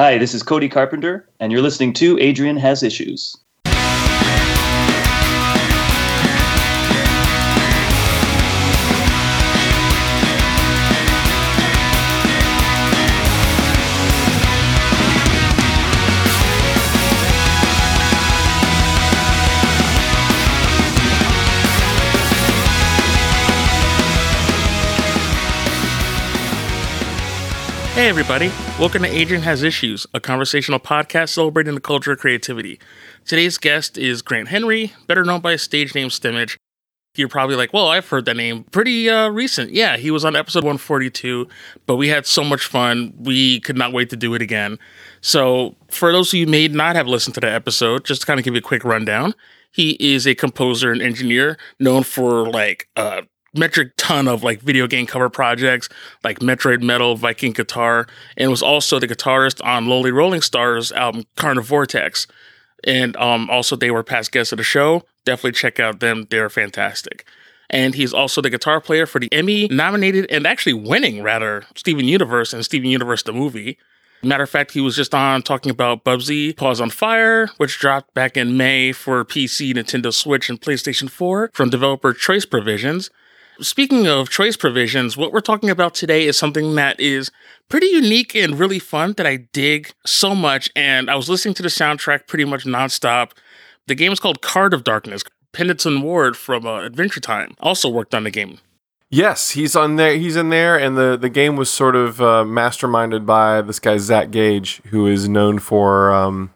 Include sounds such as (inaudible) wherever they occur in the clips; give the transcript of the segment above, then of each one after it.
Hi, this is Cody Carpenter, and you're listening to Adrian Has Issues. Everybody. Welcome to Adrian Has Issues, a conversational podcast celebrating the culture of creativity. Today's guest is Grant Henry, better known by his stage name Stemage. You're probably like, well, I've heard that name pretty uh, recent. Yeah, he was on episode 142, but we had so much fun. We could not wait to do it again. So, for those of you may not have listened to that episode, just to kind of give you a quick rundown, he is a composer and engineer known for like uh, metric ton of like video game cover projects like Metroid Metal, Viking Guitar, and was also the guitarist on Lonely Rolling Stars album Carnivortex. Vortex. And um, also they were past guests of the show. Definitely check out them; they're fantastic. And he's also the guitar player for the Emmy nominated and actually winning rather Steven Universe and Steven Universe the movie. Matter of fact, he was just on talking about Bubsy Paws on Fire, which dropped back in May for PC, Nintendo Switch, and PlayStation 4 from developer Choice Provisions. Speaking of choice provisions, what we're talking about today is something that is pretty unique and really fun that I dig so much. And I was listening to the soundtrack pretty much nonstop. The game is called Card of Darkness. Pendleton Ward from uh, Adventure Time also worked on the game. Yes, he's on there. He's in there, and the the game was sort of uh, masterminded by this guy Zach Gage, who is known for um,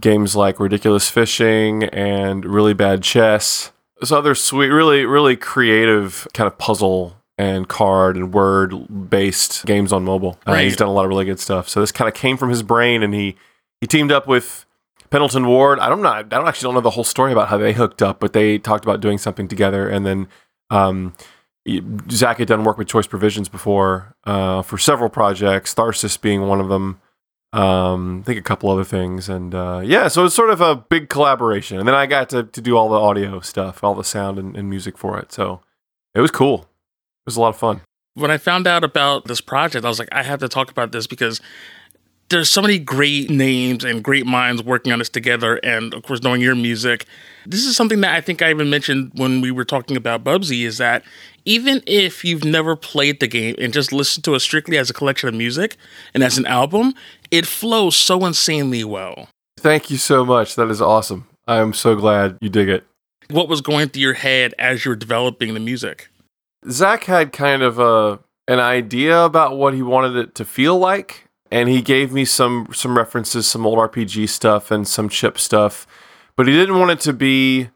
games like Ridiculous Fishing and Really Bad Chess. So other sweet, really, really creative kind of puzzle and card and word based games on mobile. Uh, He's done a lot of really good stuff. So this kind of came from his brain, and he he teamed up with Pendleton Ward. I don't know. I don't actually don't know the whole story about how they hooked up, but they talked about doing something together, and then. Um, Zach had done work with Choice Provisions before uh, for several projects, Tharsis being one of them. Um, I think a couple other things, and uh, yeah, so it's sort of a big collaboration. And then I got to, to do all the audio stuff, all the sound and, and music for it. So it was cool. It was a lot of fun. When I found out about this project, I was like, I have to talk about this because there's so many great names and great minds working on this together. And of course, knowing your music, this is something that I think I even mentioned when we were talking about Bubsy is that even if you've never played the game and just listened to it strictly as a collection of music and as an album, it flows so insanely well. Thank you so much. That is awesome. I am so glad you dig it. What was going through your head as you were developing the music? Zach had kind of a an idea about what he wanted it to feel like and he gave me some some references, some old RPG stuff and some chip stuff, but he didn't want it to be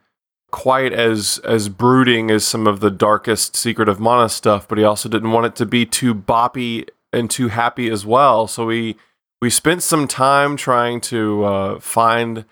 quite as as brooding as some of the darkest Secret of Mana stuff, but he also didn't want it to be too boppy and too happy as well. So we we spent some time trying to uh, find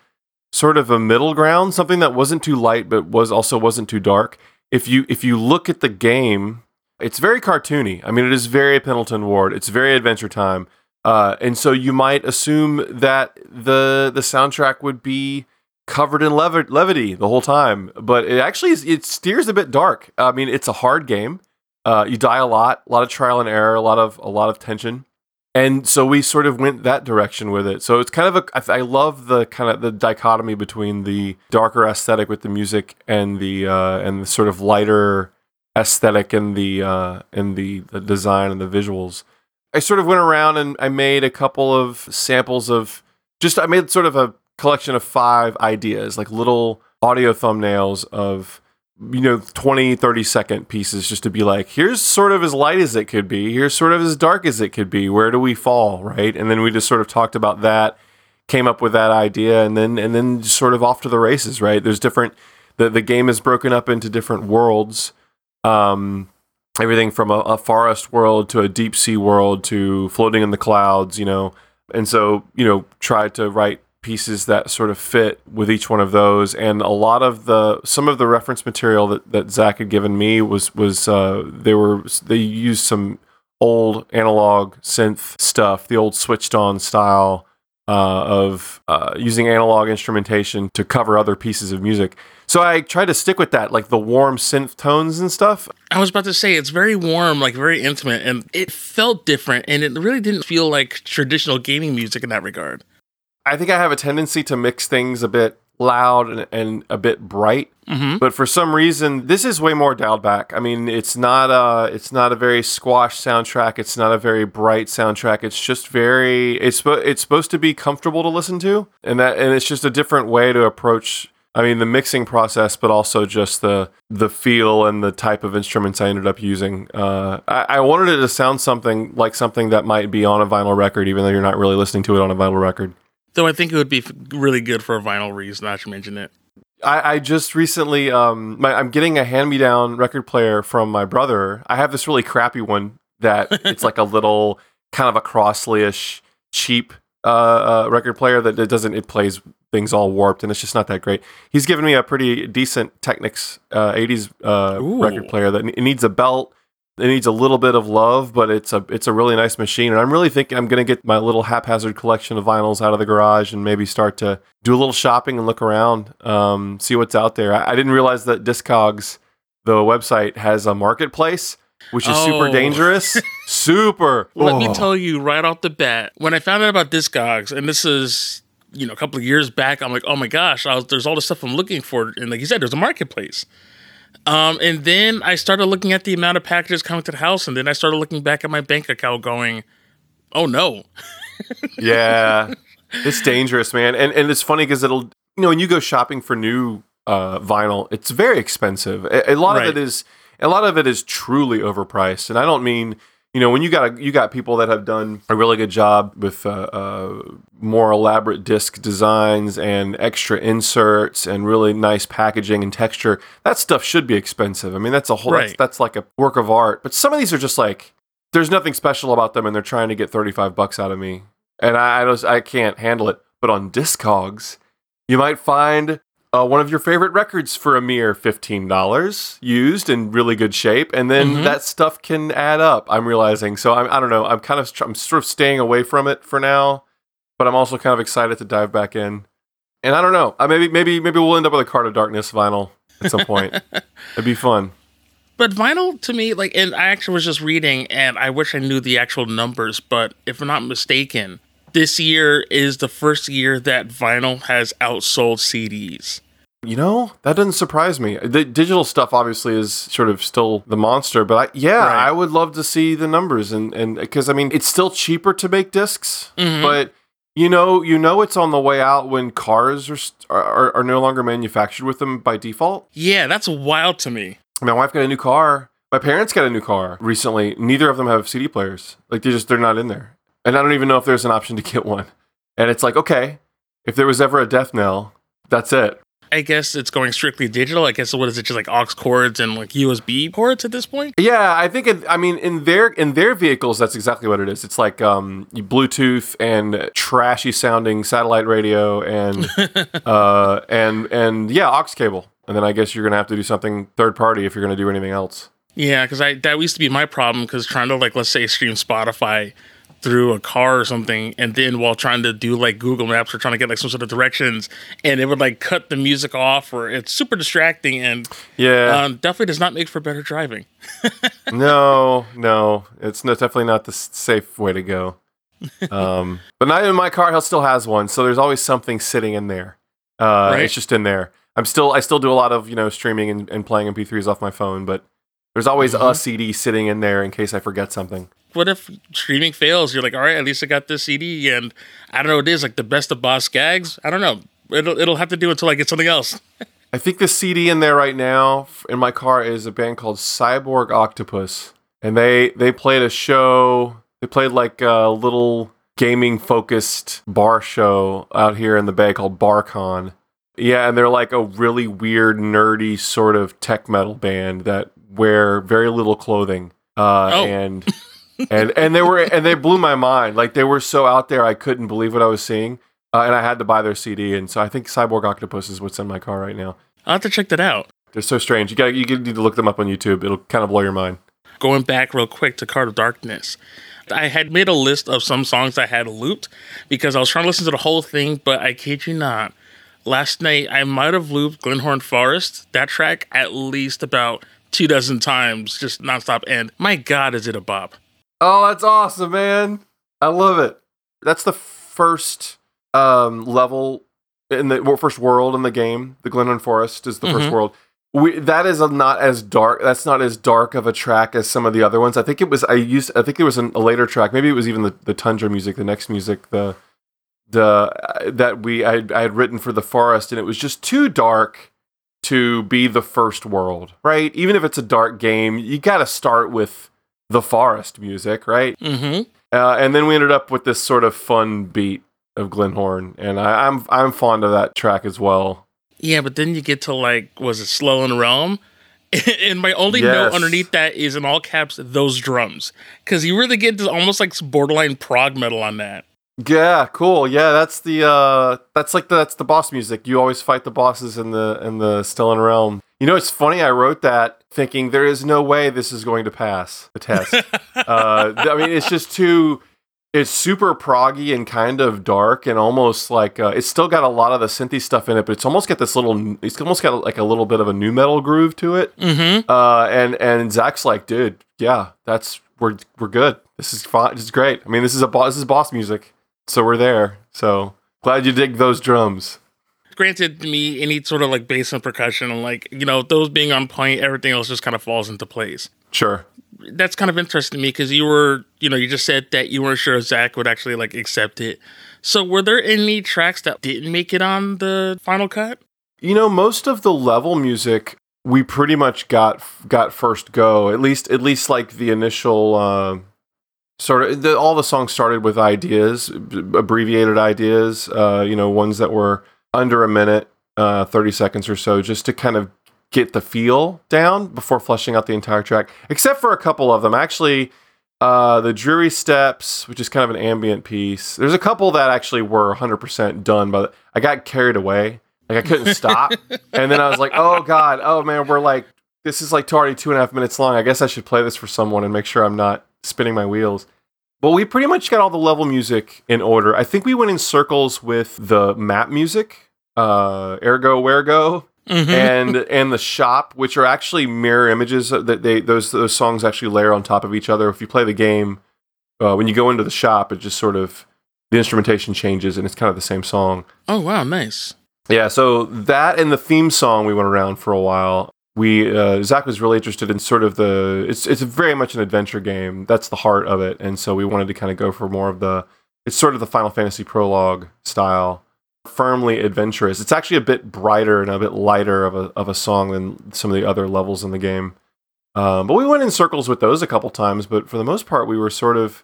sort of a middle ground, something that wasn't too light but was also wasn't too dark. If you if you look at the game, it's very cartoony. I mean, it is very Pendleton Ward. It's very Adventure Time uh, and so you might assume that the the soundtrack would be covered in lev- levity the whole time, but it actually is, it steers a bit dark. I mean, it's a hard game. Uh, you die a lot, a lot of trial and error, a lot of a lot of tension, and so we sort of went that direction with it. So it's kind of a I love the kind of the dichotomy between the darker aesthetic with the music and the uh, and the sort of lighter aesthetic and the uh, and the, the design and the visuals. I sort of went around and I made a couple of samples of just I made sort of a collection of five ideas, like little audio thumbnails of you know 20 30 second pieces just to be like here's sort of as light as it could be. Here's sort of as dark as it could be. Where do we fall? Right? And then we just sort of talked about that came up with that idea and then and then sort of off to the races right? There's different the, the game is broken up into different worlds. Um everything from a, a, forest world to a deep sea world to floating in the clouds, you know. And so, you know, try to write pieces that sort of fit with each one of those. And a lot of the some of the reference material that, that Zach had given me was was uh, they were they used some old analog synth stuff, the old switched on style uh, of uh, using analog instrumentation to cover other pieces of music. So I tried to stick with that, like the warm synth tones and stuff. I was about to say it's very warm, like very intimate, and it felt different, and it really didn't feel like traditional gaming music in that regard. I think I have a tendency to mix things a bit loud and, and a bit bright. Mm-hmm. But for some reason, this is way more dialed back. I mean, it's not a it's not a very squash soundtrack. It's not a very bright soundtrack. It's just very it's it's supposed to be comfortable to listen to, and that and it's just a different way to approach. I mean, the mixing process, but also just the the feel and the type of instruments I ended up using. Uh, I, I wanted it to sound something like something that might be on a vinyl record, even though you're not really listening to it on a vinyl record. Though I think it would be f- really good for a vinyl reason. Not to mention it. I, I just recently, um, my, I'm getting a hand-me-down record player from my brother. I have this really crappy one that (laughs) it's like a little kind of a Crosley-ish cheap uh, uh, record player that it doesn't. It plays things all warped and it's just not that great. He's given me a pretty decent Technics uh, 80s uh, Ooh. record player that it needs a belt. It needs a little bit of love, but it's a it's a really nice machine. And I'm really thinking I'm going to get my little haphazard collection of vinyls out of the garage and maybe start to do a little shopping and look around, um, see what's out there. I, I didn't realize that Discogs, the website, has a marketplace, which is super Oh. dangerous. (laughs) super. Let me Oh. tell you right off the bat, when I found out about Discogs, and this is you know a couple of years back, I'm like, oh my gosh, I was, there's all the stuff I'm looking for, and like you said, there's a marketplace. Um, and then I started looking at the amount of packages coming to the house, and then I started looking back at my bank account, going, "Oh no, (laughs) yeah, it's dangerous, man. And and it's funny because it'll you know when you go shopping for new uh, vinyl, it's very expensive. A, a lot of it is a lot of it is truly overpriced, and I don't mean. You know, when you got a, you got people that have done a really good job with uh, uh, more elaborate disc designs and extra inserts and really nice packaging and texture. That stuff should be expensive. I mean, that's a whole that's, that's like a work of art. But some of these are just like there's nothing special about them, and they're trying to get 35 bucks out of me and I I, just, I can't handle it. But on Discogs, you might find uh, one of your favorite records for a mere fifteen dollars, used in really good shape, and then Mhm. that stuff can add up. I'm realizing, so I'm, I don't know. I'm kind of I'm sort of staying away from it for now, but I'm also kind of excited to dive back in. And I don't know. I maybe maybe maybe we'll end up with a Card of Darkness vinyl at some point. (laughs) It'd be fun. But vinyl to me, like, and I actually was just reading, and I wish I knew the actual numbers, but if I'm not mistaken, this year is the first year that vinyl has outsold CDs. You know, that doesn't surprise me. The digital stuff obviously is sort of still the monster, but I, yeah, Right. I would love to see the numbers and and because I mean, it's still cheaper to make discs, Mhm. but you know, you know, it's on the way out when cars are, are are no longer manufactured with them by default. Yeah, that's wild to me. My wife got a new car. My parents got a new car recently. Neither of them have CD players. Like they just they're not in there, and I don't even know if there's an option to get one. And it's like, okay, if there was ever a death knell, that's it. I guess it's going strictly digital. I guess what is it, just like aux cords and like USB ports at this point? Yeah, I think. It, I mean, in their in their vehicles, that's exactly what it is. It's like um, Bluetooth and trashy sounding satellite radio and (laughs) uh, and and yeah, aux cable. And then I guess you're gonna have to do something third party if you're gonna do anything else. Yeah, because I that used to be my problem because trying to like let's say stream Spotify through a car or something, and then while trying to do like Google Maps or trying to get like some sort of directions, and it would like cut the music off, or it's super distracting and Yeah. um, definitely does not make for better driving. (laughs) no, no, it's no, definitely not the safe way to go. Um, (laughs) but not in my car. Still has one, so there's always something sitting in there. Uh, Right. It's just in there. I'm still, I still do a lot of you know streaming and, and playing MP3s off my phone, but there's always a Mhm. CD sitting in there in case I forget something. What if streaming fails? You're like, all right, at least I got this CD, and I don't know what it is, like the best of Boz Scaggs. I don't know. It'll it'll have to do until I get something else. (laughs) I think the CD in there right now in my car is a band called Cyborg Octopus, and they they played a show. They played like a little gaming focused bar show out here in the Bay called BarCon. Yeah, and they're like a really weird, nerdy sort of tech metal band that wear very little clothing. Uh, Oh. and (laughs) and and they were and they blew my mind. Like they were so out there, I couldn't believe what I was seeing. Uh, and I had to buy their CD, and so I think Cyborg Octopus is what's in my car right now. I'll have to check that out. They're so strange. You got you need to look them up on YouTube. It'll kind of blow your mind. going back real quick to Card of Darkness. I had made a list of some songs I had looped because I was trying to listen to the whole thing, but I kid you not. Last night I might have looped Glenhorn Forest, that track, at least about two dozen times, just nonstop. And my God, is it a bop? Oh, that's awesome, man. I love it. That's the first um, level in the first world in the game. The Glenhorn Forest is the mm-hmm. first world. We, that is not as dark. That's not as dark of a track as some of the other ones. I think it was. I used. I think it was an, a later track. Maybe it was even the, the tundra music, the next music, the the uh, that we I, I had written for the forest, and it was just too dark to be the first world, right? Even if it's a dark game, you got to start with the forest music, right? Mm-hmm. Uh, and then we ended up with this sort of fun beat of Glenhorn, and I, I'm I'm fond of that track as well. Yeah, but then you get to like, was it Slow in Realm? (laughs) and my only yes. note underneath that is in all caps those drums because you really get to almost like borderline prog metal on that. Yeah, cool. Yeah, that's the uh that's like the, that's the boss music. You always fight the bosses in the in the Stellan realm. You know, it's funny. I wrote that thinking there is no way this is going to pass the test. (laughs) uh, I mean, it's just too it's super proggy and kind of dark and almost like uh, it's still got a lot of the synthy stuff in it, but it's almost got this little. It's almost got like a little bit of a nu metal groove to it. Mm-hmm. Uh, and and Zach's like, dude, yeah, that's we're we're good. This is fine. This is great. I mean, this is a boss. This is boss music, so we're there. So glad you dig those drums. Granted, me, any sort of like bass and percussion, and like you know, those being on point, everything else just kind of falls into place. Sure that's kind of interesting to me because you were, you know, you just said that you weren't sure Zach would actually like accept it. So, were there any tracks that didn't make it on the final cut? You know, most of the level music we pretty much got got first go. At least, at least like the initial uh, sort of the, all the songs started with ideas, abbreviated ideas. Uh, you know, ones that were under a minute, uh, thirty seconds or so, just to kind of get the feel down before fleshing out the entire track, except for a couple of them. Actually, uh, the Dreary Steps, which is kind of an ambient piece. There's a couple that actually were 100% done, but I got carried away. Like I couldn't stop. (laughs) and then I was like, oh God, oh man, we're like, this is like already two and a half minutes long. I guess I should play this for someone and make sure I'm not spinning my wheels. But we pretty much got all the level music in order. I think we went in circles with the map music, uh, Ergo Wergo, mm-hmm. and and the shop, which are actually mirror images that they those those songs actually layer on top of each other. If you play the game, uh, when you go into the shop, it just sort of the instrumentation changes and it's kind of the same song. Oh wow, nice. Yeah, so that and the theme song we went around for a while. We uh, Zach was really interested in sort of the it's it's very much an adventure game. That's the heart of it, and so we wanted to kind of go for more of the it's sort of the Final Fantasy prologue style firmly adventurous. It's actually a bit brighter and a bit lighter of a of a song than some of the other levels in the game. Um, but we went in circles with those a couple times. But for the most part, we were sort of,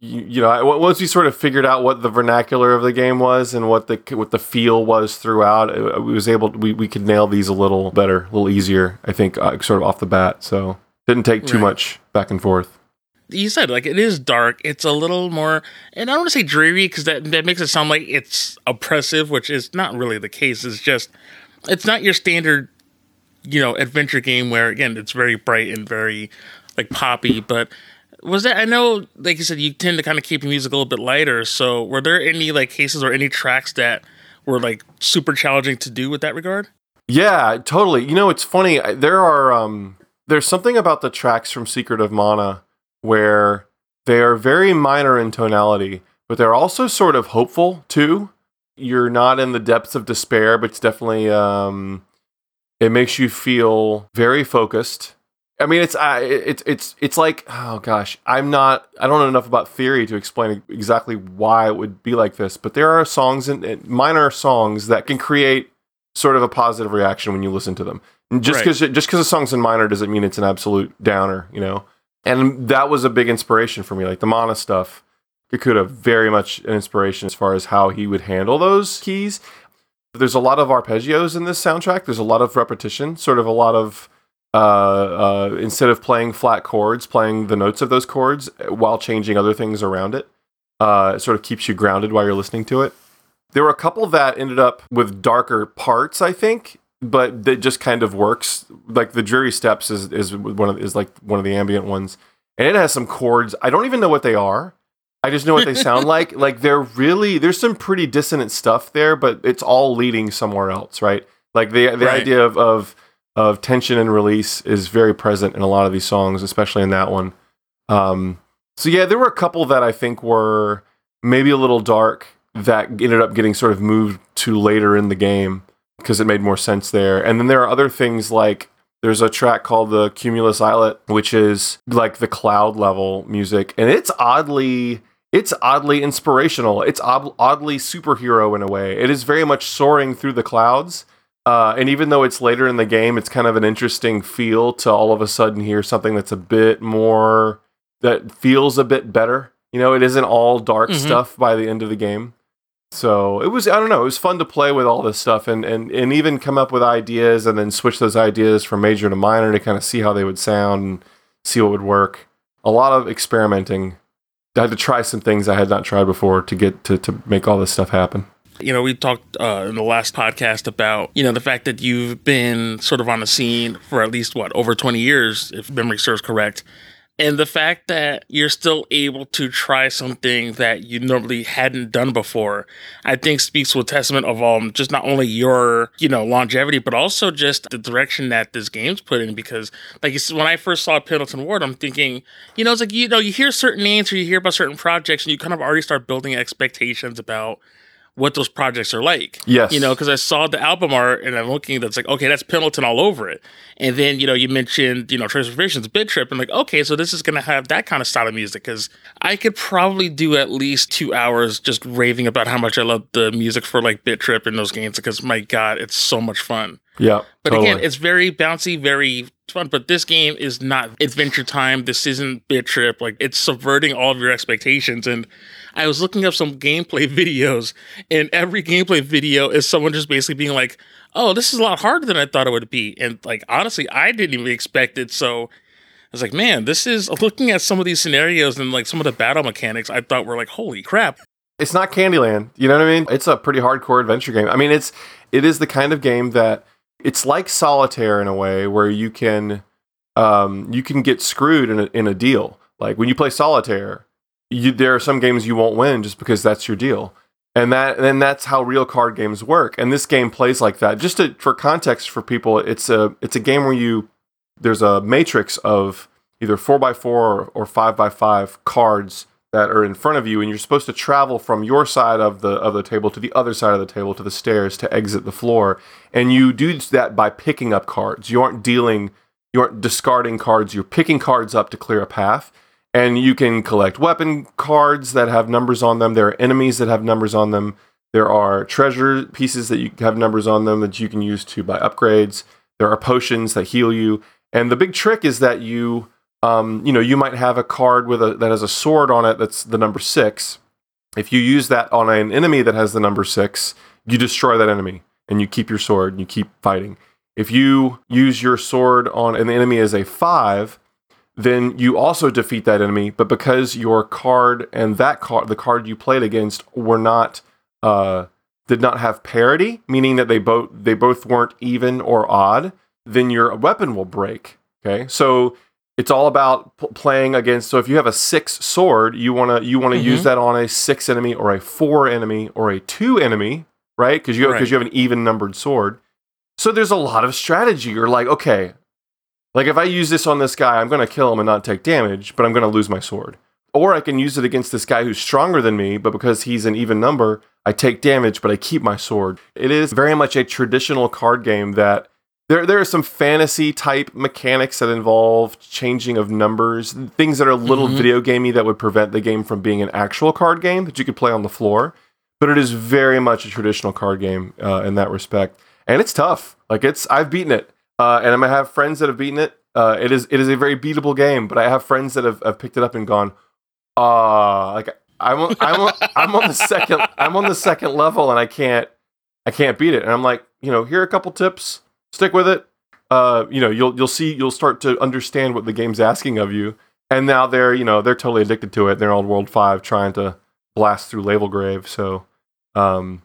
you, you know, once we sort of figured out what the vernacular of the game was and what the what the feel was throughout, we was able to, we we could nail these a little better, a little easier. I think, uh, sort of off the bat. So didn't take too right. much back and forth you said like it is dark. It's a little more, and I don't want to say dreary because that that makes it sound like it's oppressive, which is not really the case. It's just it's not your standard, you know, adventure game where again it's very bright and very like poppy. But was that I know, like you said, you tend to kind of keep your music a little bit lighter. So were there any like cases or any tracks that were like super challenging to do with that regard? Yeah, totally. You know, it's funny. There are um, there's something about the tracks from Secret of Mana where they are very minor in tonality, but they're also sort of hopeful too. You're not in the depths of despair, but it's definitely um, it makes you feel very focused. I mean, it's uh, it's it's it's like oh gosh, I'm not I don't know enough about theory to explain exactly why it would be like this, but there are songs and minor songs that can create sort of a positive reaction when you listen to them. And just because right. just because a song's in minor doesn't mean it's an absolute downer, you know and that was a big inspiration for me. Like the Mana stuff, Kikuta very much an inspiration as far as how he would handle those keys. There's a lot of arpeggios in this soundtrack. There's a lot of repetition, sort of a lot of uh, uh, instead of playing flat chords, playing the notes of those chords while changing other things around it. Uh, it sort of keeps you grounded while you're listening to it. There were a couple that ended up with darker parts, I think, but that just kind of works. Like the Dreary Steps is is one of is like one of the ambient ones, and it has some chords. I don't even know what they are. I just know what they sound (laughs) like. Like they're really there's some pretty dissonant stuff there, but it's all leading somewhere else, right? Like the the Right. idea of, of of tension and release is very present in a lot of these songs, especially in that one. Um, so yeah, there were a couple that I think were maybe a little dark that ended up getting sort of moved to later in the game because it made more sense there. And then there are other things like there's a track called the Cumulus Islet, which is like the cloud level music, and it's oddly it's oddly inspirational. It's ob- oddly superhero in a way. It is very much soaring through the clouds. Uh, and even though it's later in the game, it's kind of an interesting feel to all of a sudden hear something that's a bit more that feels a bit better. You know, it isn't all dark Mhm. stuff by the end of the game. So it was I don't know, it was fun to play with all this stuff and, and and even come up with ideas and then switch those ideas from major to minor to kind of see how they would sound and see what would work. A lot of experimenting. I had to try some things I had not tried before to get to, to make all this stuff happen. You know, we talked uh, in the last podcast about, you know, the fact that you've been sort of on the scene for at least, what, over 20 years, if memory serves correct. And the fact that you're still able to try something that you normally hadn't done before, I think speaks to a testament of um, just not only your, you know, longevity, but also just the direction that this game's put in. Because, like, when I first saw Pendleton Ward, I'm thinking, you know, it's like, you know, you hear certain names or you hear about certain projects and you kind of already start building expectations about what those projects are like. Yes. You know, because I saw the album art and I'm looking, that's like, okay, that's Pendleton all over it. And then, you know, you mentioned, you know, Transformations, Bit Trip, and like, okay, so this is going to have that kind of style of music. Because I could probably do at least two hours just raving about how much I love the music for like Bit Trip and those games. Because my God, it's so much fun. Yeah. But totally. again, it's very bouncy, very fun. But this game is not Adventure Time. This isn't Bit Trip. Like it's subverting all of your expectations. And I was looking up some gameplay (laughs) videos, and every gameplay video is someone just basically being like, "Oh, this is a lot harder than I thought it would be." And like honestly, I didn't even expect it. So I was like, "Man, this is." (laughs) Looking at some of these scenarios and like some of the battle mechanics, I thought were like, "Holy crap!" it's not Candyland. You know what I mean? It's a pretty hardcore adventure game. I mean, it's it is the kind of game that it's like solitaire in a way where you can um, you can get screwed in a, in a deal. Like when you play solitaire, you, there are some games you won't win just because that's your deal. And that and that's how real card games work. And this game plays like that. Just to, for context for people, it's a it's a game where you there's a matrix of either four by four or, or five by five cards that are in front of you, and you're supposed to travel from your side of the of the table to the other side of the table to the stairs to exit the floor. And you do that by picking up cards. You aren't dealing, you aren't discarding cards. You're picking cards up to clear a path. And you can collect weapon cards that have numbers on them. There are enemies that have numbers on them. There are treasure pieces that you have numbers on them that you can use to buy upgrades. There are potions that heal you. And the big trick is that you um, you know, you might have a card with a that has a sword on it that's the number six. If you use that on an enemy that has the number six, you destroy that enemy and you keep your sword and you keep fighting. If you use your sword on an enemy as a five, then you also defeat that enemy. But because your card and that card, the card you played against, were not uh, did not have parity, meaning that they both they both weren't even or odd, then your weapon will break. Okay, so it's all about p- playing against. So if you have a six sword, you wanna you wanna Mhm. use that on a six enemy or a four enemy or a two enemy, right? Because you because Right. you have an even numbered sword. So there's a lot of strategy. You're like, okay, like if I use this on this guy, I'm gonna kill him and not take damage, but I'm gonna lose my sword. Or I can use it against this guy who's stronger than me, but because he's an even number, I take damage, but I keep my sword. It is very much a traditional card game that there there are some fantasy type mechanics that involve changing of numbers, things that are a little Mhm. video gamey that would prevent the game from being an actual card game that you could play on the floor. But it is very much a traditional card game uh, in that respect, and it's tough. Like it's I've beaten it, uh, and I have friends that have beaten it. Uh, it is it is a very beatable game, but I have friends that have, have picked it up and gone, ah, like I'm on, I'm on, (laughs) I'm on the second I'm on the second level and I can't I can't beat it. And I'm like, you know, here are a couple tips. Stick with it. Uh, you know, you'll you'll see you'll start to understand what the game's asking of you. And now they're you know they're totally addicted to it. They're on World Five trying to blast through Label Grave. So, um,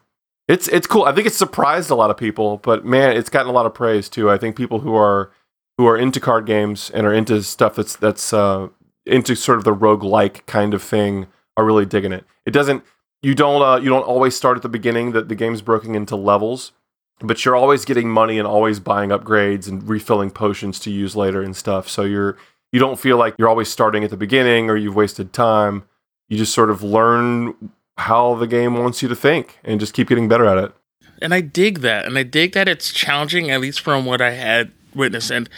It's it's cool. I think it's surprised a lot of people, but man, it's gotten a lot of praise too. I think people who are who are into card games and are into stuff that's that's uh, into sort of the rogue like kind of thing are really digging it. It doesn't you don't uh, you don't always start at the beginning that the game's broken into levels, but you're always getting money and always buying upgrades and refilling potions to use later and stuff. So you're you don't feel like you're always starting at the beginning or you've wasted time. You just sort of learn how the game wants you to think and just keep getting better at it. And I dig that. And I dig that it's challenging, at least from what I had witnessed. And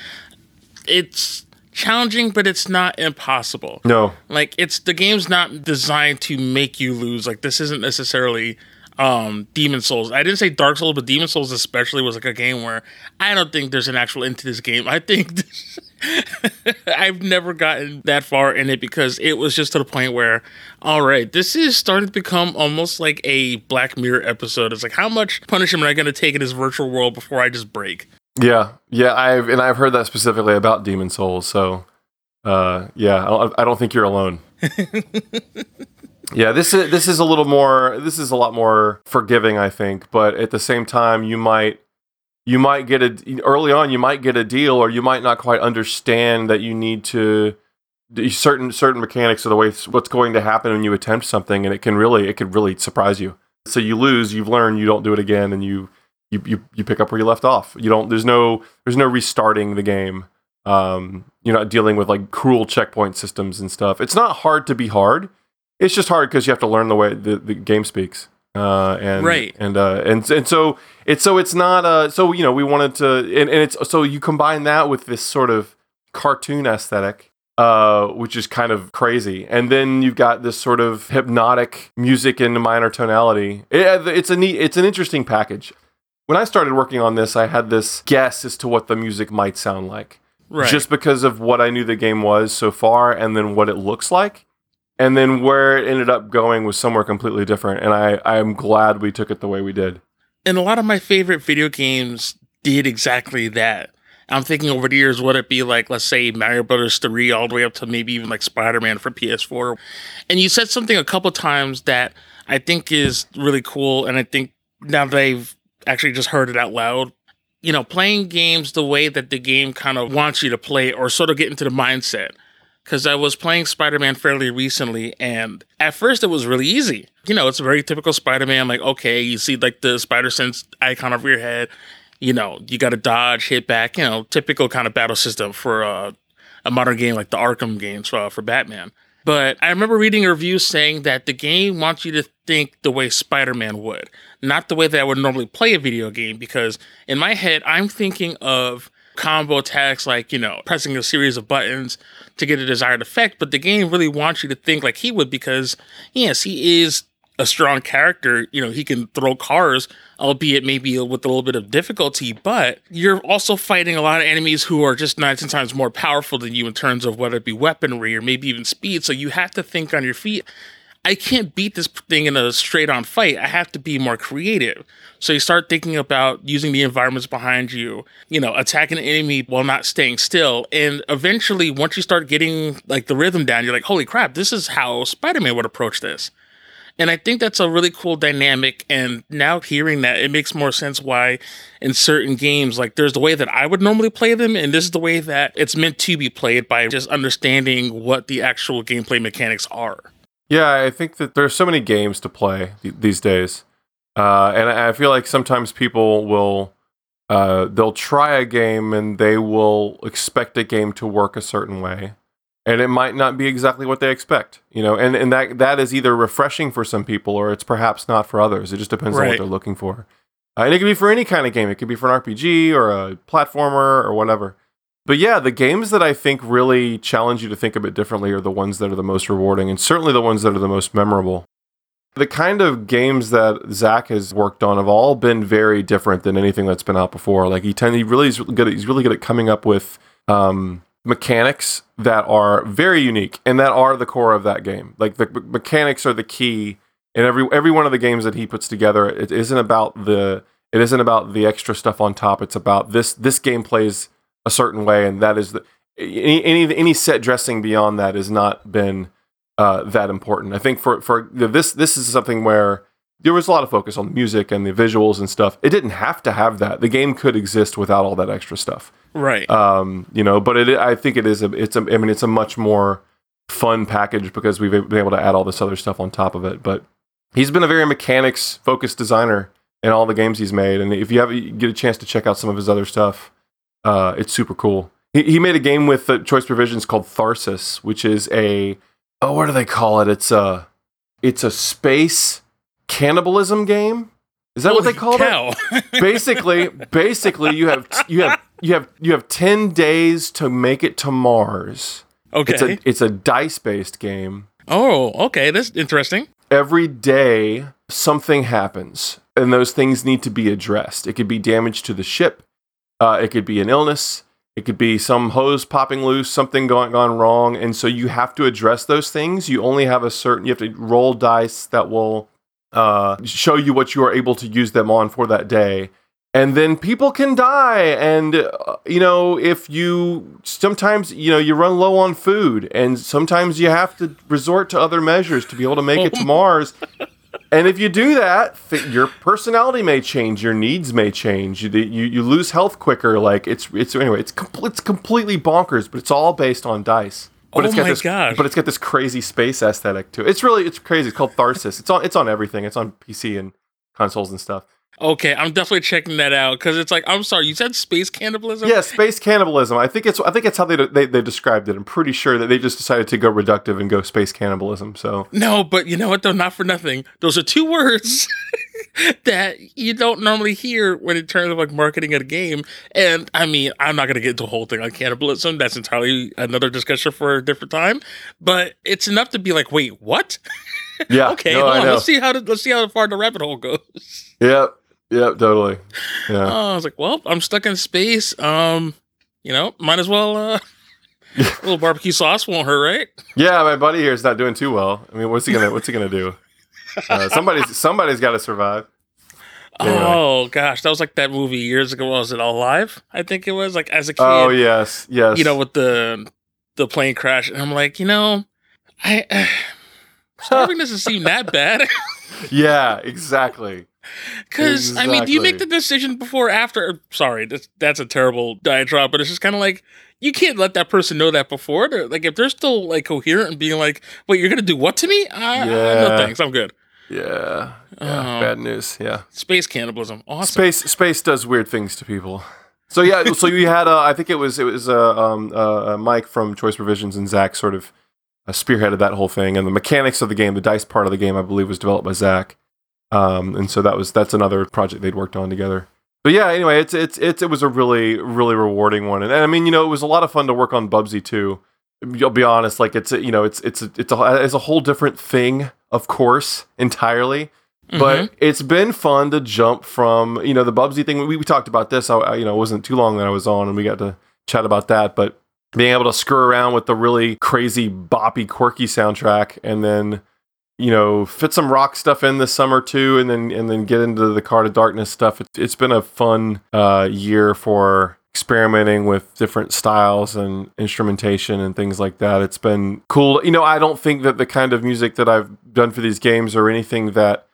it's challenging, but it's not impossible. No. Like it's the game's not designed to make you lose. Like this isn't necessarily um Demon Souls. I didn't say Dark Souls, but Demon Souls especially was like a game where I don't think there's an actual end to this game. I think this, (laughs) I've never gotten that far in it because it was just to the point where all right, this is starting to become almost like a Black Mirror episode. It's like how much punishment am I going to take in this virtual world before I just break? Yeah, yeah, I've and I've heard that specifically about Demon Souls. So, uh, yeah, I, I don't think you're alone. (laughs) yeah, this is this is a little more. This is a lot more forgiving, I think. But at the same time, you might you might get a early on. You might get a deal, or you might not quite understand that you need to certain certain mechanics of the way what's going to happen when you attempt something, and it can really it could really surprise you. So you lose, you've learned, you don't do it again, and you you, you you pick up where you left off. You don't. There's no there's no restarting the game. Um, you're not dealing with like cruel checkpoint systems and stuff. It's not hard to be hard. It's just hard because you have to learn the way the, the game speaks. Uh, and right and uh, and and so it's so it's not uh so you know we wanted to and, and it's so you combine that with this sort of cartoon aesthetic uh, which is kind of crazy. And then you've got this sort of hypnotic music in minor tonality. It, it's a neat, it's an interesting package. When I started working on this, I had this guess as to what the music might sound like. Right. Just because of what I knew the game was so far and then what it looks like. And then where it ended up going was somewhere completely different. And I, I am glad we took it the way we did. And a lot of my favorite video games did exactly that. I'm thinking over the years, would it be like, let's say, Mario Brothers 3, all the way up to maybe even like Spider Man for PS4? And you said something a couple times that I think is really cool. And I think now that I've actually just heard it out loud. You know, playing games the way that the game kind of wants you to play or sort of get into the mindset. Because I was playing Spider Man fairly recently, and at first it was really easy. You know, it's a very typical Spider Man. Like, okay, you see like the Spider Sense icon over your head. You know, you got to dodge, hit back. You know, typical kind of battle system for uh, a modern game like the Arkham games uh, for Batman. But I remember reading a review saying that the game wants you to think the way Spider Man would, not the way that I would normally play a video game. Because in my head, I'm thinking of combo attacks like, you know, pressing a series of buttons to get a desired effect. But the game really wants you to think like he would because, yes, he is a strong character. You know, he can throw cars, albeit maybe with a little bit of difficulty, but you're also fighting a lot of enemies who are just nine, ten times more powerful than you in terms of whether it be weaponry or maybe even speed. So you have to think on your feet. I can't beat this thing in a straight on fight. I have to be more creative. So you start thinking about using the environments behind you, you know, attacking an enemy while not staying still. And eventually, once you start getting like the rhythm down, you're like, holy crap, this is how Spider Man would approach this. And I think that's a really cool dynamic. And now hearing that, it makes more sense why in certain games, like there's the way that I would normally play them, and this is the way that it's meant to be played by just understanding what the actual gameplay mechanics are. Yeah, I think that there's so many games to play th- these days. Uh, and I feel like sometimes people will uh, they'll try a game and they will expect a game to work a certain way. And it might not be exactly what they expect you know and, and that that is either refreshing for some people or it's perhaps not for others. It just depends right. on what they're looking for. Uh, and it could be for any kind of game. It could be for an rpg or a platformer or whatever but yeah the games that i think really challenge you to think a bit differently are the ones that are the most rewarding and certainly the ones that are the most memorable the kind of games that Zach has worked on have all been very different than anything that's been out before. Like he tend, he really is good. At, he's really good at coming up with um, mechanics that are very unique and that are the core of that game. Like the mechanics are the key in every every one of the games that he puts together. It isn't about the it isn't about the extra stuff on top. It's about this this game plays a certain way, and that is the any any, any set dressing beyond that has not been uh, that important. I think for for this this is something where there was a lot of focus on the music and the visuals and stuff. It didn't have to have that. The game could exist without all that extra stuff. Right. Um, you know, but it I think it is a it's a I mean it's a much more fun package because we've been able to add all this other stuff on top of it. But he's been a very mechanics focused designer in all the games he's made, and if you have you get a chance to check out some of his other stuff, uh, it's super cool. He, he made a game with uh, Choice Provisions called Tharsis, which is a oh what do they call it? It's a it's a space cannibalism game. Is that what they call cow. it? (laughs) Basically, basically you have you have you have you have 10 days to make it to Mars. okay. It's a it's a dice-based game. oh, okay. That's interesting. Every day something happens and those things need to be addressed. It could be damage to the ship. Uh, it could be an illness. It could be some hose popping loose, something going gone wrong, and so you have to address those things. You only have a certain. You have to roll dice that will uh, show you what you are able to use them on for that day. And then people can die, and uh, you know if you sometimes you know you run low on food, and sometimes you have to resort to other measures to be able to make it to (laughs) Mars. And if you do that, th- your personality may change, your needs may change. You, you you lose health quicker. Like it's it's anyway, it's com- it's completely bonkers, but it's all based on dice. But Oh it's got my this, gosh. But it's got this crazy space aesthetic too. It's really it's crazy. It's called Tharsis. It's on it's on everything. It's on PC and consoles and stuff. Okay, I'm definitely checking that out because it's like I'm sorry, you said space cannibalism. Yeah, space cannibalism. I think it's I think it's how they they they described it. I'm pretty sure that they just decided to go reductive and go space cannibalism. So No, but you know what though? Not for nothing. Those are two words (laughs) that you don't normally hear when in terms of like marketing at a game. And I mean, I'm not gonna get into a whole thing on cannibalism. That's entirely another discussion for a different time. But it's enough to be like, wait, what? (laughs) yeah, Okay, no, hold on. Let's see how to, let's see how far the rabbit hole goes. Yep, yep, totally. Yeah. Oh, I was like, well, I'm stuck in space. Um, you know, might as well. uh A (laughs) little barbecue sauce won't hurt, right? Yeah, my buddy here is not doing too well. I mean, what's he gonna What's he gonna do? Uh, somebody's somebody's got to survive. Anyway. Oh gosh, that was like that movie years ago. Was it all Alive? I think it was like as a kid. Oh yes, yes. you know, with the the plane crash, and I'm like, you know, I uh, (sighs) starving doesn't seem that bad. (laughs) yeah, exactly. Because I mean, do you make the decision before, or after? Sorry, that's that's a terrible diatribe, but it's just kind of like you can't let that person know that before. They're, like if they're still like coherent and being like, "Wait, you're gonna do what to me?" I, I- no thanks, I'm good. Yeah, yeah. Oh. Bad news. Yeah. Space cannibalism, awesome. Space space does weird things to people. So yeah, (laughs) so you had uh, I think it was it was uh, um, uh, uh, Mike from Choice Provisions and Zach sort of uh, spearheaded that whole thing, and the mechanics of the game, the dice part of the game, I believe was developed by Zach, um, and so that was that's another project they'd worked on together. But yeah, anyway, it's it's it's it was a really really rewarding one, and, and I mean you know it was a lot of fun to work on Bubsy too. I'll be honest, like it's a, you know it's it's a, it's a it's a whole different thing, of course, entirely but it's been fun to jump from you know the Bubsy thing. We, we talked about this. I, I- you know it wasn't too long that I was on, and we got to chat about that. But being able to screw around with the really crazy, boppy, quirky soundtrack, and then you know fit some rock stuff in this summer too, and then and then get into the Card of Darkness stuff. It's, it's been a fun uh, year for experimenting with different styles and instrumentation and things like that. It's been cool. You know, I don't think that the kind of music that I've done for these games or anything that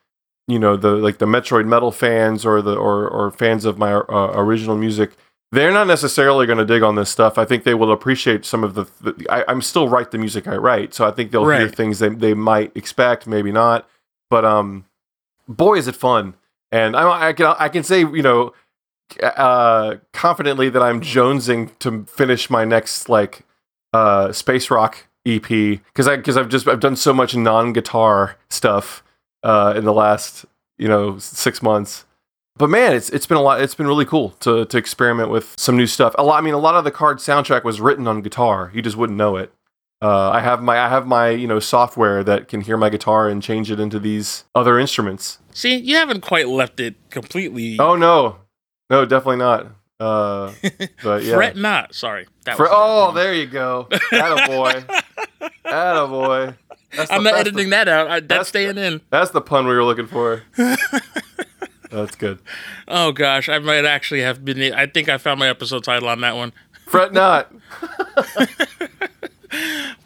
you know the like the Metroid Metal fans or the or or fans of my uh, original music, they're not necessarily going to dig on this stuff. I think they will appreciate some of the. the I, I'm still write the music I write, so I think they'll hear things they they might expect, maybe not. But um, boy, is it fun! And I, I can I can say you know uh confidently that I'm jonesing to finish my next like uh space rock EP because I because I've just I've done so much non guitar stuff uh in the last you know six months. But man, it's it's been a lot. It's been really cool to to experiment with some new stuff. A lot. I mean, a lot of the card soundtrack was written on guitar. You just wouldn't know it. Uh, I have my I have my you know software that can hear my guitar and change it into these other instruments. See, you haven't quite left it completely. Oh no, no, definitely not. Uh, (laughs) but yeah. Fret not. Sorry. That was oh, there you go. Attaboy. (laughs) Attaboy. That's I'm the- not editing the- that out. I, that's, that's- staying in. That's the pun we were looking for. (laughs) That's good. Oh gosh, I might actually have been. I think I found my episode title on that one. Fret not. (laughs)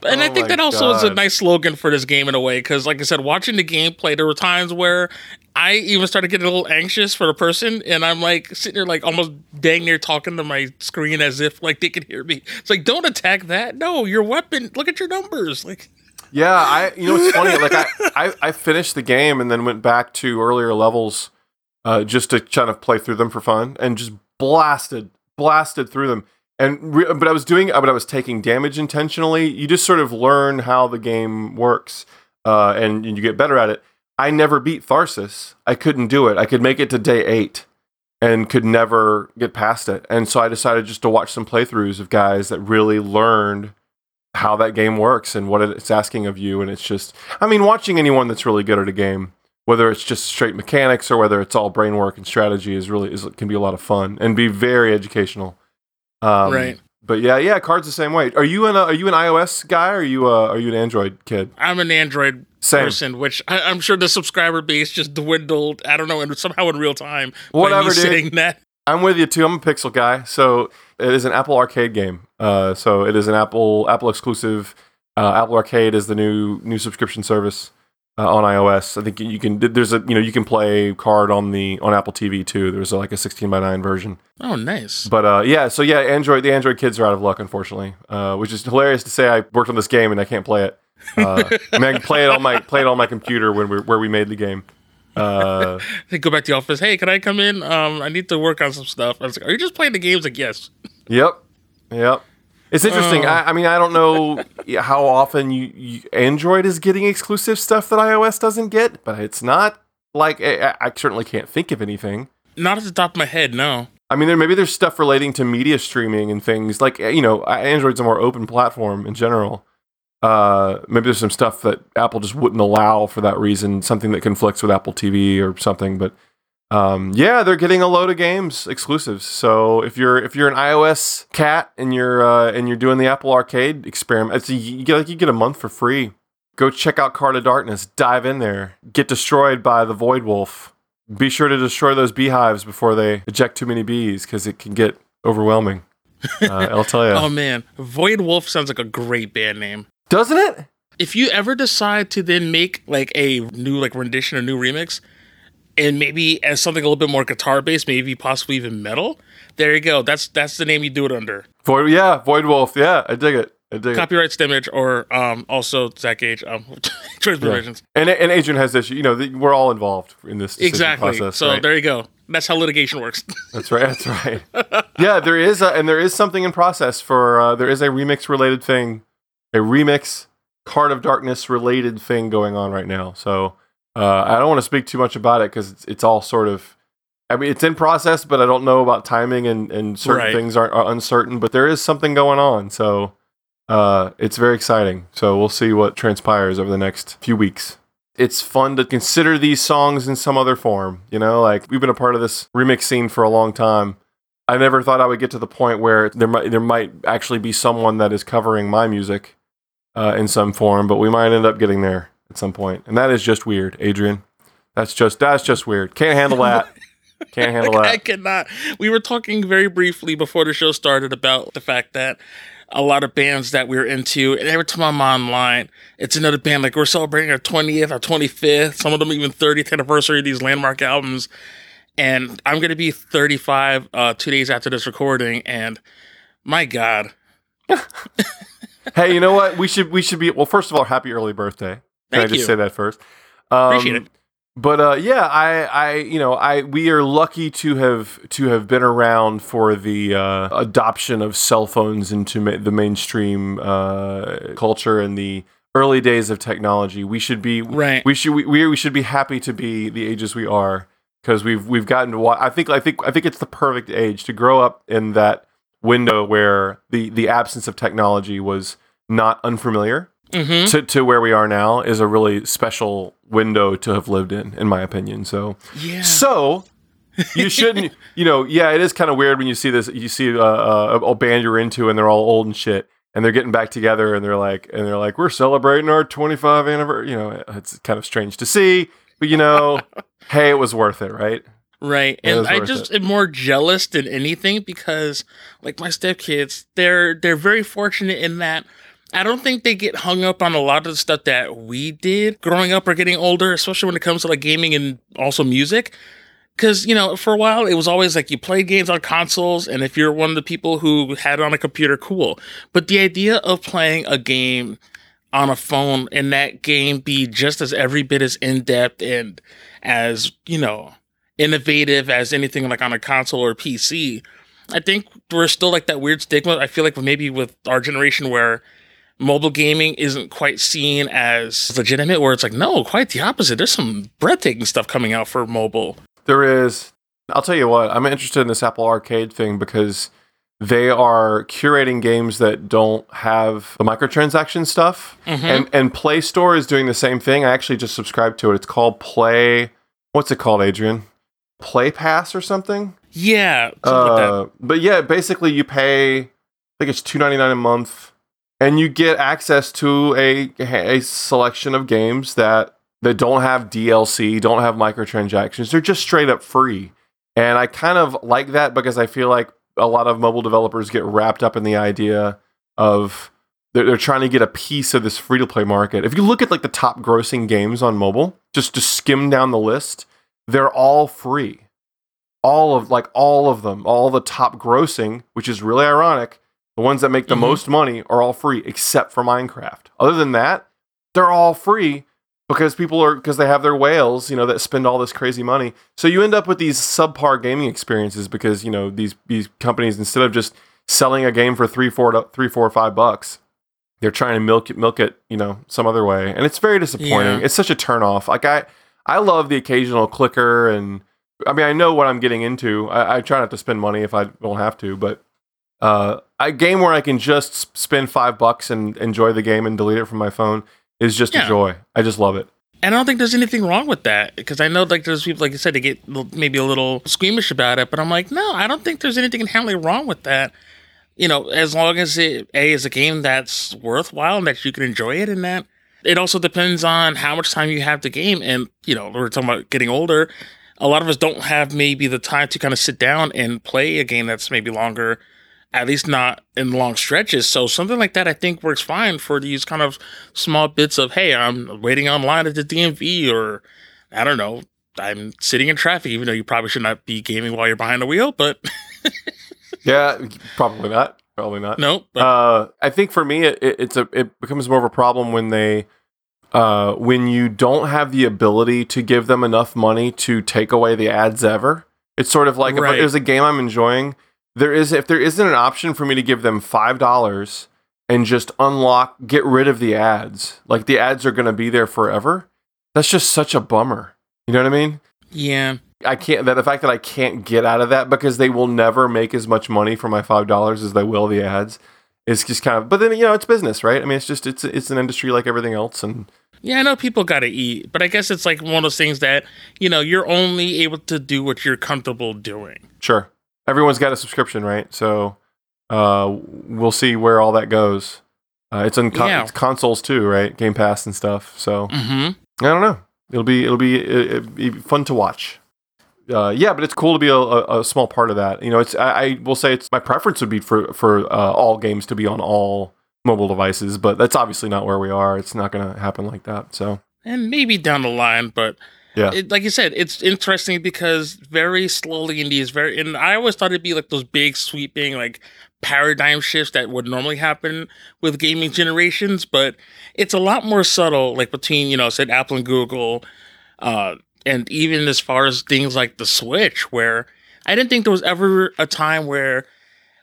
And I Oh think that also is a nice slogan for this game in a way, because like I said, watching the gameplay, there were times where I even started getting a little anxious for the person, and I'm like sitting there, like almost dang near talking to my screen as if like they could hear me. It's like, don't attack that. No, your weapon. Look at your numbers. Like, Yeah, I you know it's funny. Like I, (laughs) I I finished the game and then went back to earlier levels, uh, just to kind of play through them for fun and just blasted blasted through them. And re- but I was doing, but I was taking damage intentionally. You just sort of learn how the game works, uh, and, and you get better at it. I never beat Tharsis. I couldn't do it. I could make it to day eight and could never get past it. And so I decided just to watch some playthroughs of guys that really learned how that game works and what it's asking of you. And it's just, I mean, watching anyone that's really good at a game, whether it's just straight mechanics or whether it's all brain work and strategy, is really is can be a lot of fun and be very educational. Um, Right. But yeah, yeah, cards the same way. Are you an uh, are you an iOS guy or are you uh, are you an Android kid? I'm an Android Same. person, which I, I'm sure the subscriber base just dwindled. I don't know, and somehow in real time. Whatever, dude. saying that. I'm with you too. I'm a Pixel guy, so it is an Apple Arcade game. Uh, so it is an Apple Apple exclusive. Uh, Apple Arcade is the new new subscription service uh, on iOS. I think you can. There's a you know you can play card on the on Apple TV too. There's a, like a 16 by 9 version. Oh, nice. But uh, yeah, so yeah, Android the Android kids are out of luck, unfortunately. Uh, which is hilarious to say. I worked on this game and I can't play it. Uh, I mean, I can play it on my play it on my computer when we where we made the game. Uh, (laughs) They go back to the office. Hey, can I come in? Um, I need to work on some stuff. I was like, Are you just playing the games? Like, yes. Yep. Yep. It's interesting. Oh. I, I mean, I don't know how often you, you Android is getting exclusive stuff that iOS doesn't get, but it's not like I, I certainly can't think of anything. Not at the top of my head, no. I mean, there maybe there's stuff relating to media streaming and things like you know, Android's a more open platform in general. Uh, maybe there's some stuff that Apple just wouldn't allow for that reason, something that conflicts with Apple TV or something. But um, yeah, they're getting a load of games exclusives. So if you're if you're an iOS cat and you're uh, and you're doing the Apple Arcade experiment, it's you get like you get a month for free. Go check out Card of Darkness. Dive in there. Get destroyed by the Void Wolf. Be sure to destroy those beehives before they eject too many bees because it can get overwhelming. Uh, (laughs) I'll tell you. Oh man, Void Wolf sounds like a great band name. Doesn't it? If you ever decide to then make like a new like rendition or new remix, and maybe as something a little bit more guitar based, maybe possibly even metal, there you go. That's that's the name you do it under. Void, yeah, Void Wolf. Yeah, I dig it. I dig it. Copyright Stemage or um also Zach Gage um (laughs) Yeah. And and Adrian has this. You know, the, we're all involved in this Exactly. process. so right? there you go. That's how litigation works. (laughs) That's right. That's right. yeah, there is, a, and there is something in process for. Uh, there is a remix related thing, a remix Card of Darkness related thing going on right now. So uh, I don't want to speak too much about it because it's, it's all sort of. I mean, it's in process, but I don't know about timing, and and certain Right. things are, are uncertain. But there is something going on, so uh, it's very exciting. So we'll see what transpires over the next few weeks it's fun to consider these songs in some other form. You know, like we've been a part of this remix scene for a long time. I never thought I would get to the point where there might there might actually be someone that is covering my music uh, in some form, but we might end up getting there at some point, and that is just weird, Adrian. That's just that's just weird. Can't handle that. (laughs) Can't handle that. I cannot. We were talking very briefly before the show started about the fact that a lot of bands that we are into, and every time I'm online, it's another band. Like we're celebrating our 20th, our 25th, some of them even 30th anniversary of these landmark albums. And I'm going to be 35 uh, two days after this recording. And my God, (laughs) hey, you know what? We should we should be well. First of all, happy early birthday. Can I just you. say that first? Um, Appreciate it. But uh, yeah, I, I, you know, I we are lucky to have to have been around for the uh, adoption of cell phones into ma- the mainstream uh, culture and the early days of technology. We should be Right. We should we, we we should be happy to be the ages we are because we've we've gotten to. wa- I think I think I think it's the perfect age to grow up in that window where the the absence of technology was not unfamiliar hmm to, to where we are now is a really special window to have lived in, in my opinion. So, Yeah. so you shouldn't, (laughs) you know, yeah, it is kind of weird when you see this, you see uh, uh, a band you're into and they're all old and shit. And they're getting back together, and they're like, and they're like, we're celebrating our 25 anniversary. You know, it's kind of strange to see, but you know, (laughs) hey, it was worth it, right? Right. And I just it. am more jealous than anything because like my stepkids, they're they're very fortunate in that I don't think they get hung up on a lot of the stuff that we did growing up or getting older, especially when it comes to like gaming and also music. Cause, you know, for a while it was always like you played games on consoles, and if you're one of the people who had it on a computer, cool. But the idea of playing a game on a phone and that game be just as every bit as in depth and as, you know, innovative as anything like on a console or PC, I think we're still like that weird stigma. I feel like maybe with our generation where mobile gaming isn't quite seen as legitimate, where it's like, no, quite the opposite. There's some breathtaking stuff coming out for mobile. There is. I'll tell you what, I'm interested in this Apple Arcade thing because they are curating games that don't have the microtransaction stuff. Mm-hmm. And and Play Store is doing the same thing. I actually just subscribed to it. It's called Play what's it called, Adrian? Play Pass or something? Yeah. something like. Uh, but yeah, basically you pay I think it's two ninety nine a month and you get access to a a selection of games that that don't have DLC, don't have microtransactions. They're just straight up free. And I kind of like that because I feel like a lot of mobile developers get wrapped up in the idea of they're, they're trying to get a piece of this free to play market. If you look at like the top grossing games on mobile, just to skim down the list, they're all free. All of like all of them, all the top grossing, which is really ironic. The ones that make the Mhm. most money are all free except for Minecraft. Other than that, they're all free because people are because they have their whales, you know, that spend all this crazy money. So you end up with these subpar gaming experiences because you know these these companies instead of just selling a game for three, four, to- three, four, or five bucks, they're trying to milk it, milk it, you know, some other way, and it's very disappointing. Yeah. It's such a turnoff. Like I, I love the occasional clicker, and I mean, I know what I'm getting into. I, I try not to spend money if I don't have to, but uh, a game where I can just spend five bucks and enjoy the game and delete it from my phone is just Yeah. a joy. I just love it. And I don't think there's anything wrong with that because I know like there's people like you said they get maybe a little squeamish about it, but I'm like, no, I don't think there's anything inherently wrong with that. You know, as long as it a is a game that's worthwhile and that you can enjoy it, and that it also depends on how much time you have to game. And you know, we're talking about getting older. A lot of us don't have maybe the time to kind of sit down and play a game that's maybe longer, at least not in long stretches. So something like that, I think, works fine for these kind of small bits of, hey, I'm waiting online at the DMV, or I don't know, I'm sitting in traffic, even though you probably should not be gaming while you're behind the wheel. But (laughs) Yeah, probably not. Probably not. no, but Uh, I think for me, it, it, it's a it becomes more of a problem when they uh, when you don't have the ability to give them enough money to take away the ads ever. It's sort of like Right. if there's a game I'm enjoying, there is if there isn't an option for me to give them five dollars and just unlock, get rid of the ads. Like the ads are going to be there forever. That's just such a bummer. You know what I mean? yeah, I can't that the fact that I can't get out of that because they will never make as much money for my five dollars as they will the ads. It's just kind of but then you know it's business, right? I mean it's just it's it's an industry like everything else and yeah, I know people got to eat, but I guess it's like one of those things that you know you're only able to do what you're comfortable doing. sure. Everyone's got a subscription, right? So uh we'll see where all that goes. Uh, it's on con- Yeah. it's consoles too, right? Game Pass and stuff. So hmm I don't know. It'll be it'll be, it'll be fun to watch. Uh, yeah, but it's cool to be a, a, a small part of that. You know, it's I, I will say it's my preference would be for for uh, all games to be on all mobile devices, but that's obviously not where we are. It's not going to happen like that. So and maybe down the line, but Yeah. it, like you said, it's interesting because very slowly in these very, and I always thought it'd be like those big sweeping like paradigm shifts that would normally happen with gaming generations, but it's a lot more subtle, like between you know, said Apple and Google, uh, and even as far as things like the Switch, where I didn't think there was ever a time where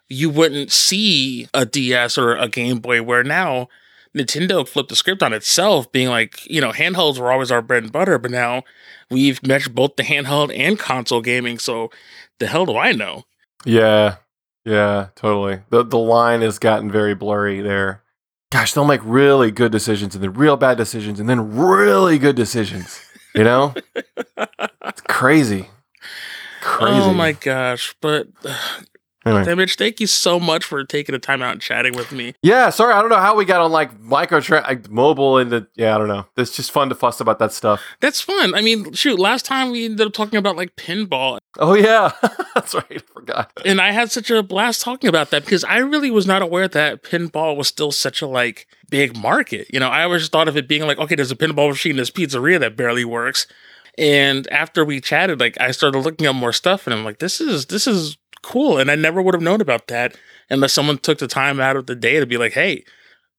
you wouldn't see a DS or a Game Boy, where now Nintendo flipped the script on itself, being like, you know, handhelds were always our bread and butter, but now we've meshed both the handheld and console gaming. So the hell do I know? yeah, yeah, totally. the The line has gotten very blurry there. Gosh, they'll make really good decisions and then real bad decisions and then really good decisions. You know, (laughs) it's crazy. Crazy. Oh my gosh! But uh, Anyway. Thank you so much for taking the time out and chatting with me. Yeah, sorry, I don't know how we got on like micro like uh, mobile and the yeah, I don't know. It's just fun to fuss about that stuff. That's fun. I mean, shoot, last time we ended up talking about like pinball, Oh yeah, (laughs) that's right. I forgot. and I had such a blast talking about that because I really was not aware that pinball was still such a like big market. You know, I always thought of it being like, okay, there's a pinball machine, this pizzeria that barely works. And after we chatted, like I started looking up more stuff, and I'm like, this is this is cool, and I never would have known about that unless someone took the time out of the day to be like, hey,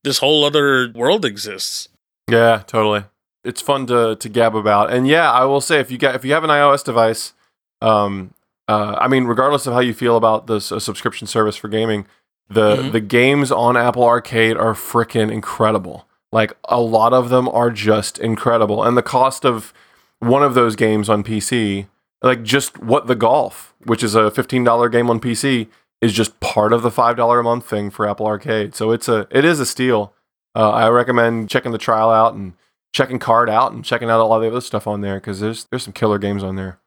this whole other world exists. Yeah, totally. It's fun to to gab about. And yeah, I will say if you get if you have an iOS device, um, uh, I mean, regardless of how you feel about this uh, subscription service for gaming, the Mhm. the games on Apple Arcade are freaking incredible. Like a lot of them are just incredible, and the cost of one of those games on PC, like just what the golf, which is a fifteen dollar game on PC, is just part of the five dollar a month thing for Apple Arcade. So it's a it is a steal. Uh, I recommend checking the trial out and checking card out and checking out a lot of the other stuff on there because there's there's some killer games on there.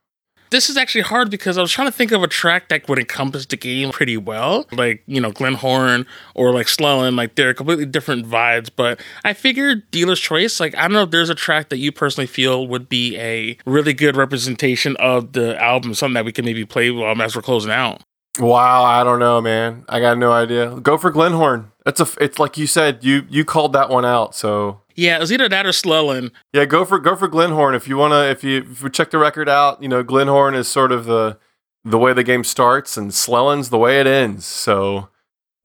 This is actually hard because I was trying to think of a track that would encompass the game pretty well. Like, you know, Glenhorn or like Slellen, like they're completely different vibes. But I figured Dealer's Choice, like, I don't know if there's a track that you personally feel would be a really good representation of the album, something that we can maybe play um, as we're closing out. Wow, I don't know, man. I got no idea. Go for Glenhorn. It's a it's like you said. You you called that one out. So Yeah, it was either that or Slellen. yeah, go for go for Glenhorn if you wanna. If you if you check the record out, you know Glenhorn is sort of the the way the game starts, and Slellen's the way it ends. So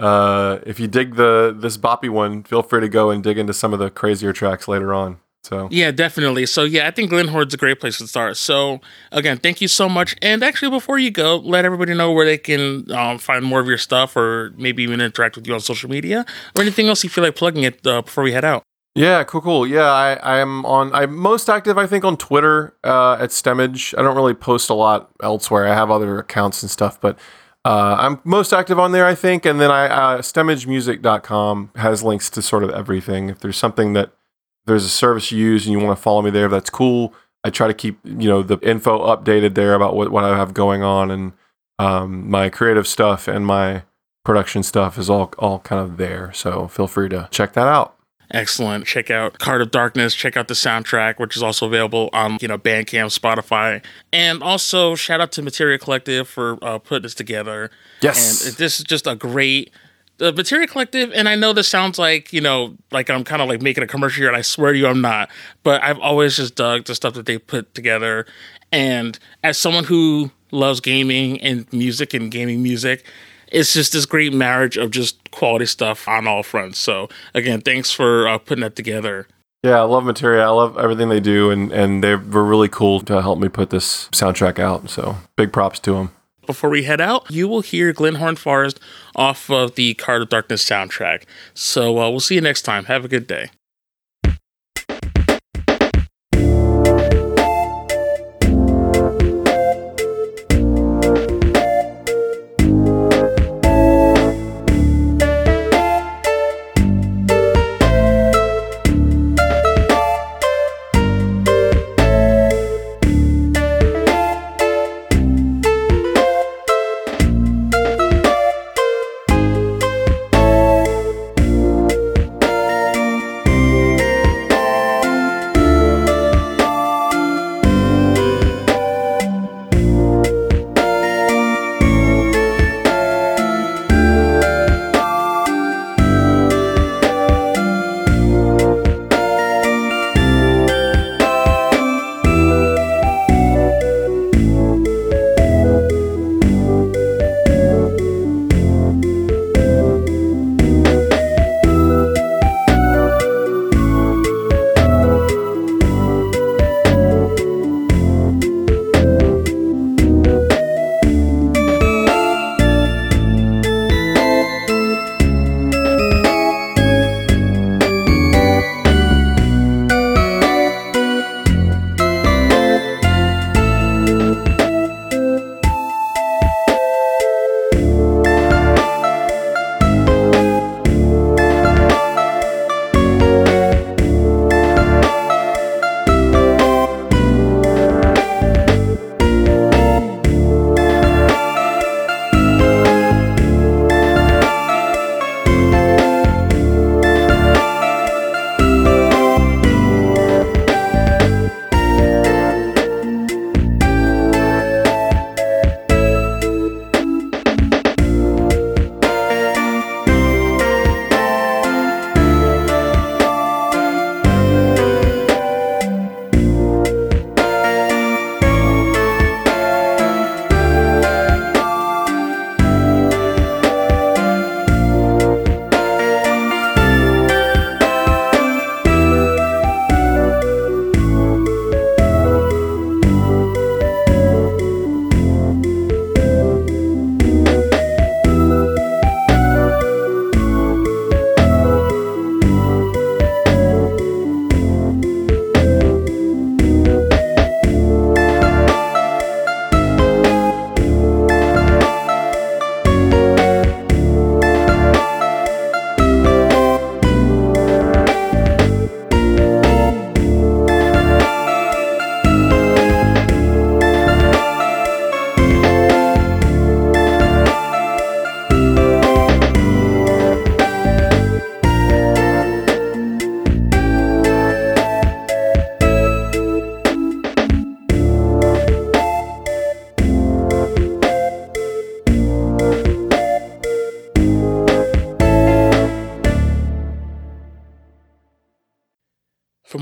uh, if you dig the this boppy one, feel free to go and dig into some of the crazier tracks later on. So Yeah, definitely. So yeah, I think Glenhorn's a great place to start. So again, thank you so much. And actually, before you go, let everybody know where they can um, find more of your stuff, or maybe even interact with you on social media, or anything else you feel like plugging it uh, before we head out. Yeah, cool, cool. Yeah, I, I'm on. I'm most active, I think, on Twitter uh, at Stemage. I don't really post a lot elsewhere. I have other accounts and stuff, but uh, I'm most active on there, I think. And then I uh, StemageMusic.com has links to sort of everything. If there's something that there's a service you use and you want to follow me there, that's cool. I try to keep you know the info updated there about what, what I have going on and um, my creative stuff and my production stuff is all all kind of there. So feel free to check that out. Excellent. Check out Card of Darkness. Check out the soundtrack, which is also available on you know Bandcamp, Spotify, and also shout out to Materia Collective for uh, putting this together. Yes. And this is just a great the Materia Collective, and I know this sounds like, you know, like I'm kind of like making a commercial here, and I swear to you I'm not, but I've always just dug the stuff that they put together. And as someone who loves gaming and music and gaming music, it's just this great marriage of just quality stuff on all fronts. So, again, thanks for uh, putting that together. Yeah, I love Materia. I love everything they do, and and they were really cool to help me put this soundtrack out. So big props to them. Before we head out, you will hear Glenhorn Forest off of the Card of Darkness soundtrack. So uh, we'll see you next time. Have a good day.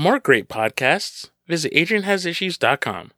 More great podcasts, visit AdrianHasIssues.com.